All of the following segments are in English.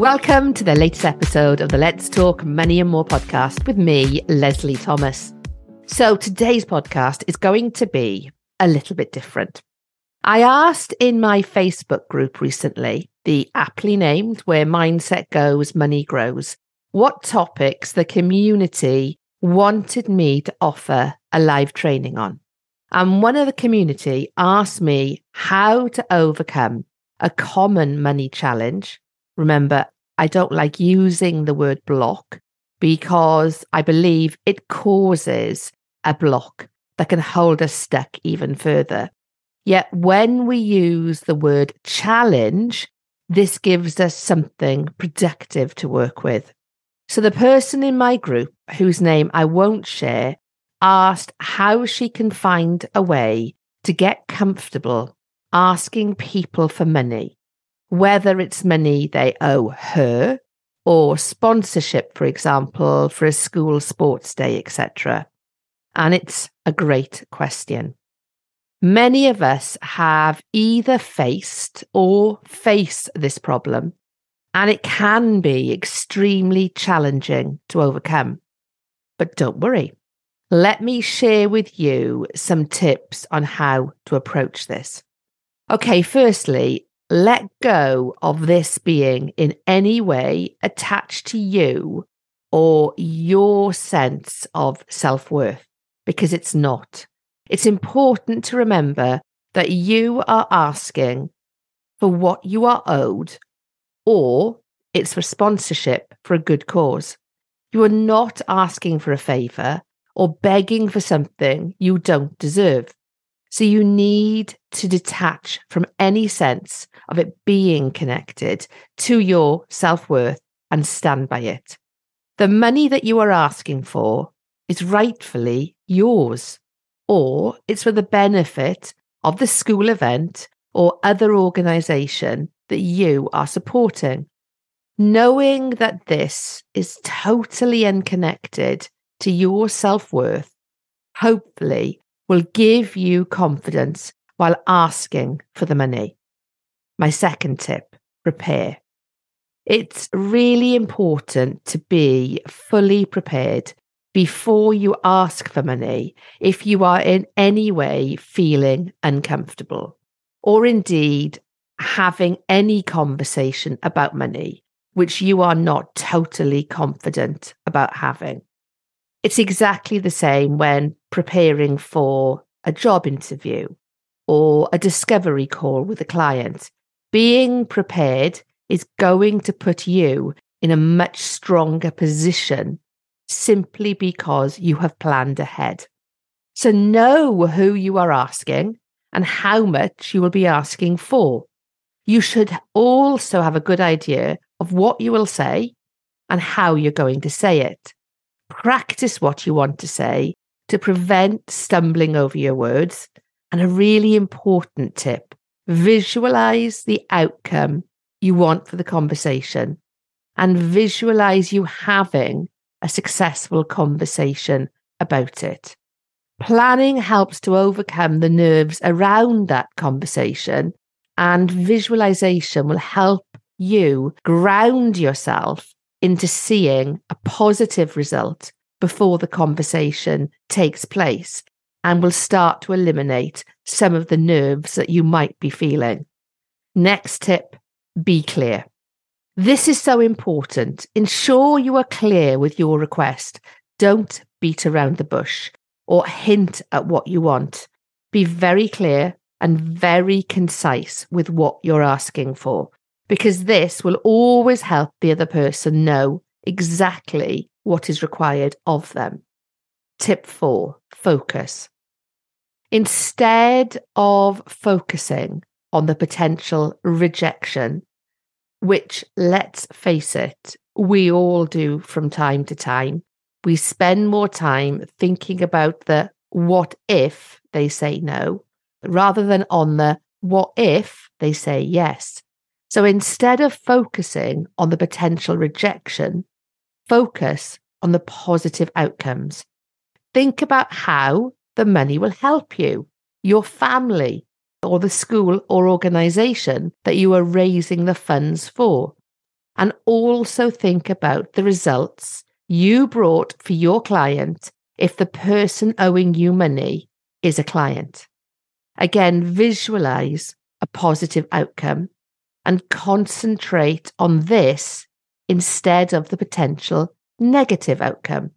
Welcome to the latest episode of the Let's Talk Money and More podcast with me, Lesley Thomas. So, today's podcast is going to be a little bit different. I asked in my Facebook group recently, the aptly named Where Mindset Goes, Money Grows, what topics the community wanted me to offer a live training on. And one of the community asked me how to overcome a common money challenge. Remember, I don't like using the word block because I believe it causes a block that can hold us stuck even further. Yet when we use the word challenge, this gives us something productive to work with. So the person in my group, whose name I won't share, asked how she can find a way to get comfortable asking people for money, whether it's money they owe her or sponsorship, for example, for a school sports day, etc. And it's a great question. Many of us have either faced or face this problem, and it can be extremely challenging to overcome. But don't worry, let me share with you some tips on how to approach this. Okay, firstly, let go of this being in any way attached to you or your sense of self worth, because it's not. It's important to remember that you are asking for what you are owed or it's for sponsorship for a good cause. You are not asking for a favor or begging for something you don't deserve. So you need to detach from any sense of it being connected to your self worth and stand by it. The money that you are asking for is rightfully yours, or it's for the benefit of the school event or other organization that you are supporting. Knowing that this is totally unconnected to your self worth, hopefully will give you confidence while asking for the money. My second tip prepare. It's really important to be fully prepared before you ask for money if you are in any way feeling uncomfortable or indeed having any conversation about money which you are not totally confident about having. It's exactly the same when preparing for a job interview or a discovery call with a client. Being prepared is going to put you in a much stronger position simply because you have planned ahead. So know who you are asking and how much you will be asking for. You should also have a good idea of what you will say and how you're going to say it practice what you want to say to prevent stumbling over your words. And a really important tip visualize the outcome you want for the conversation and visualize you having a successful conversation about it. Planning helps to overcome the nerves around that conversation, and visualization will help you ground yourself into seeing a positive result before the conversation takes place and will start to eliminate some of the nerves that you might be feeling. Next tip be clear. This is so important. Ensure you are clear with your request. Don't beat around the bush or hint at what you want. Be very clear and very concise with what you're asking for, because this will always help the other person know exactly what is required of them. Tip four focus. Instead of focusing on the potential rejection, which, let's face it, we all do from time to time, we spend more time thinking about the what if they say no rather than on the what if they say yes. So instead of focusing on the potential rejection, focus on the positive outcomes. Think about how the money will help you, your family, or the school or organization that you are raising the funds for. And also think about the results you brought for your client if the person owing you money is a client. Again, visualize a positive outcome and concentrate on this instead of the potential negative outcome.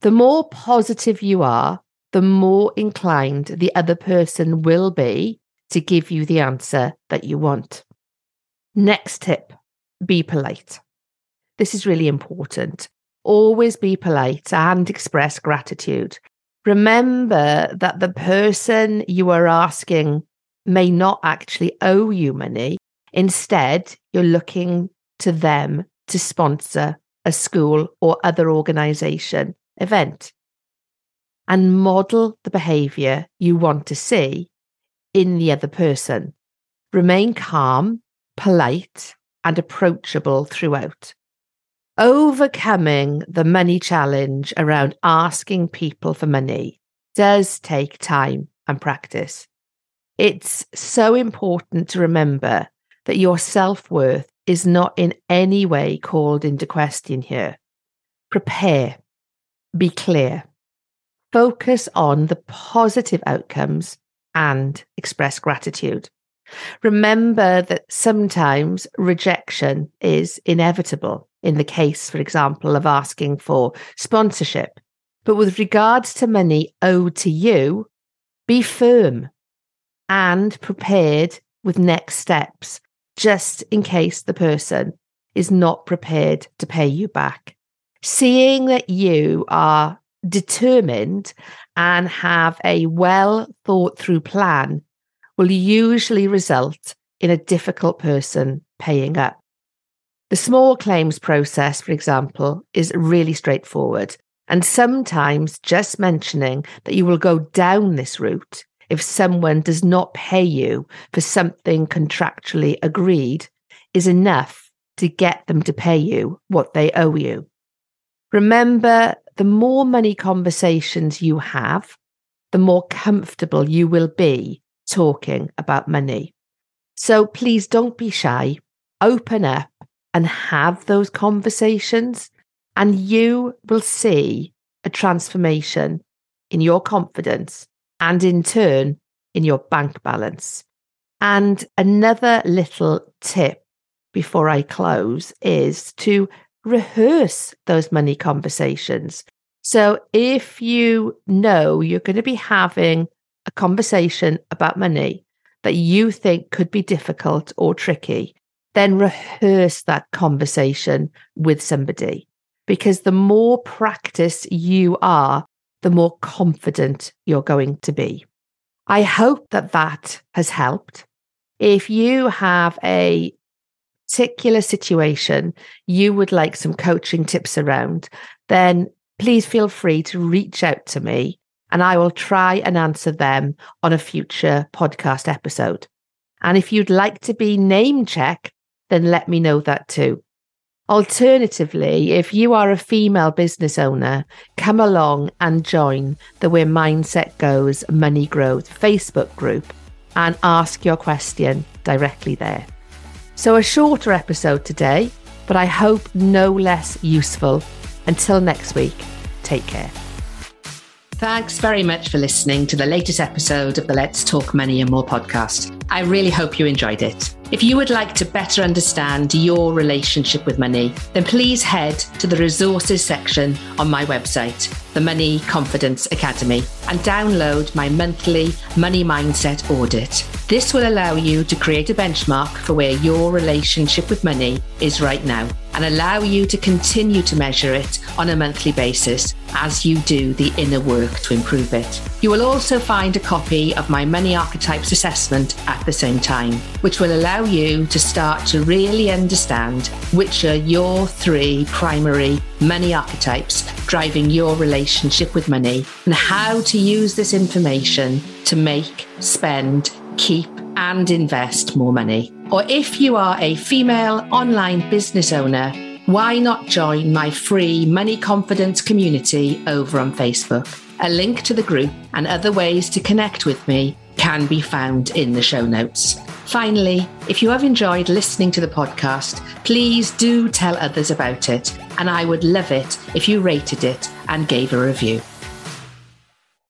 The more positive you are, the more inclined the other person will be to give you the answer that you want. Next tip be polite. This is really important. Always be polite and express gratitude. Remember that the person you are asking may not actually owe you money. Instead, you're looking to them to sponsor a school or other organization event and model the behavior you want to see in the other person. Remain calm, polite, and approachable throughout overcoming the money challenge around asking people for money does take time and practice. It's so important to remember that your self worth is not in any way called into question here. Prepare, be clear, focus on the positive outcomes and express gratitude. Remember that sometimes rejection is inevitable in the case, for example, of asking for sponsorship. But with regards to money owed to you, be firm and prepared with next steps, just in case the person is not prepared to pay you back. Seeing that you are determined and have a well thought through plan will usually result in a difficult person paying up. The small claims process, for example, is really straightforward. And sometimes just mentioning that you will go down this route if someone does not pay you for something contractually agreed is enough to get them to pay you what they owe you. Remember, the more money conversations you have, the more comfortable you will be talking about money. So please don't be shy. Open up and have those conversations, and you will see a transformation in your confidence and in turn in your bank balance. And another little tip before I close is to rehearse those money conversations. So if you know you're going to be having a conversation about money that you think could be difficult or tricky, then rehearse that conversation with somebody. Because the more practice you are, the more confident you're going to be. I hope that that has helped. If you have a particular situation you would like some coaching tips around, then please feel free to reach out to me and I will try and answer them on a future podcast episode. And if you'd like to be name checked then let me know that too. Alternatively, if you are a female business owner, come along and join the Where Mindset Goes Money Grows Facebook group and ask your question directly there. So, a shorter episode today, but I hope no less useful. Until next week, take care. Thanks very much for listening to the latest episode of the Let's Talk Money and More podcast. I really hope you enjoyed it. If you would like to better understand your relationship with money, then please head to the resources section on my website, the Money Confidence Academy, and download my monthly money mindset audit. This will allow you to create a benchmark for where your relationship with money is right now and allow you to continue to measure it on a monthly basis as you do the inner work to improve it. You will also find a copy of my Money Archetypes assessment at the same time, which will allow you to start to really understand which are your three primary money archetypes driving your relationship with money and how to use this information to make, spend, keep, and invest more money. Or if you are a female online business owner, why not join my free money confidence community over on Facebook? A link to the group and other ways to connect with me can be found in the show notes. Finally, if you have enjoyed listening to the podcast, please do tell others about it. And I would love it if you rated it and gave a review.